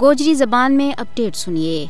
گوجری زبان میں اپڈیٹ سنیے۔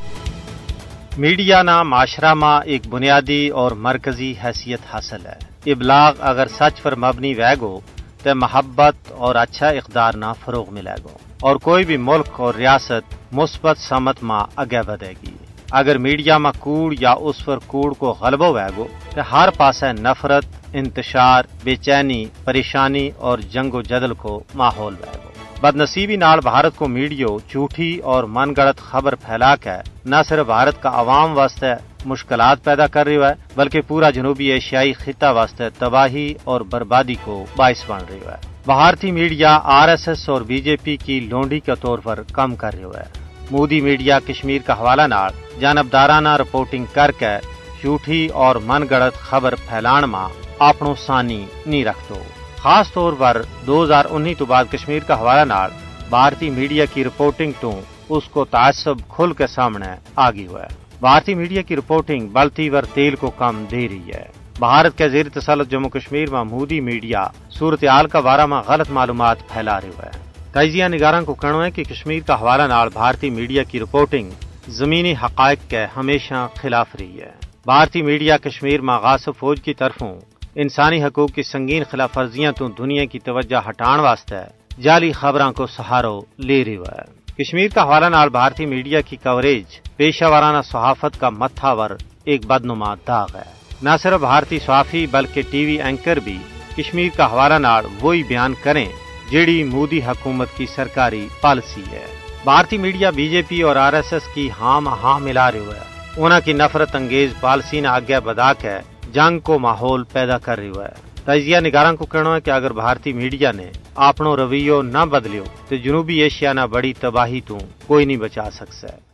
میڈیا نا معاشرہ ماں ایک بنیادی اور مرکزی حیثیت حاصل ہے۔ ابلاغ اگر سچ پر مبنی وے گو تو محبت اور اچھا اقدار نہ فروغ ملے گو۔ اور کوئی بھی ملک اور ریاست مثبت سمت ماں اگے بدے گی۔ اگر میڈیا میں کوڑ یا اس پر کوڑ کو غلبہ وے گو تو ہر پاسے نفرت، انتشار، بے چینی، پریشانی اور جنگ و جدل کو ماحول وے گو بد نصیبی نال بھارت کو میڈیو جھوٹی اور من گڑت خبر پھیلا کے نہ صرف بھارت کا عوام واسطے مشکلات پیدا کر رہی ہے، بلکہ پورا جنوبی ایشیائی خطہ واسطے تباہی اور بربادی کو باعث بن رہی ہے۔ بھارتی میڈیا آر ایس ایس اور بی جے پی کی لونڈی کے طور پر کم کر رہی ہے۔ مودی میڈیا کشمیر کا حوالہ نال جانبدارانہ رپورٹنگ کر کے جھوٹی اور من گڑت خبر پھیلان ماں اپنوں سانی نہیں رکھتو۔ خاص طور پر دو ہزار انی تو بعد کشمیر کا حوالہ نال بھارتی میڈیا کی رپورٹنگ تو اس کو تعصب کھل کے سامنے آگی ہوا ہے بھارتی میڈیا کی رپورٹنگ بلتی ور تیل کو کم دے رہی ہے۔ بھارت کے زیر تسلط جموں کشمیر میں مودی میڈیا صورتحال کا بارہ میں غلط معلومات پھیلا رہی ہے تجزیہ نگاراں کو کہنا ہے کہ کشمیر کا حوالہ نال بھارتی میڈیا کی رپورٹنگ زمینی حقائق کے ہمیشہ خلاف رہی ہے۔ بھارتی میڈیا کشمیر میں غاصب فوج کی طرفوں انسانی حقوق کی سنگین خلاف ورزیاں تو دنیا کی توجہ ہٹان واسطے جعلی خبراں کو سہارو لے رہی ہے۔ کشمیر کا حوالہ نال بھارتی میڈیا کی کوریج پیشہ ورانہ صحافت کا متھاور ایک بدنما داغ ہے۔ نہ صرف بھارتی صحافی بلکہ ٹی وی اینکر بھی کشمیر کا حوالہ نال وہی بیان کریں جیڑی مودی حکومت کی سرکاری پالیسی ہے۔ بھارتی میڈیا بی جے پی اور آر ایس ایس کی ہاں ہاں ملا رہی ہے۔ انہوں کی نفرت انگیز پالیسی نے آگے بدا کے جنگ کو ماحول پیدا کر رہی ہے۔ تجزیہ نگاراں کو کہنا ہے کہ اگر بھارتی میڈیا نے اپنو رویو نہ بدلیو تو جنوبی ایشیا نہ بڑی تباہی تو کوئی نہیں بچا سکتا ہے۔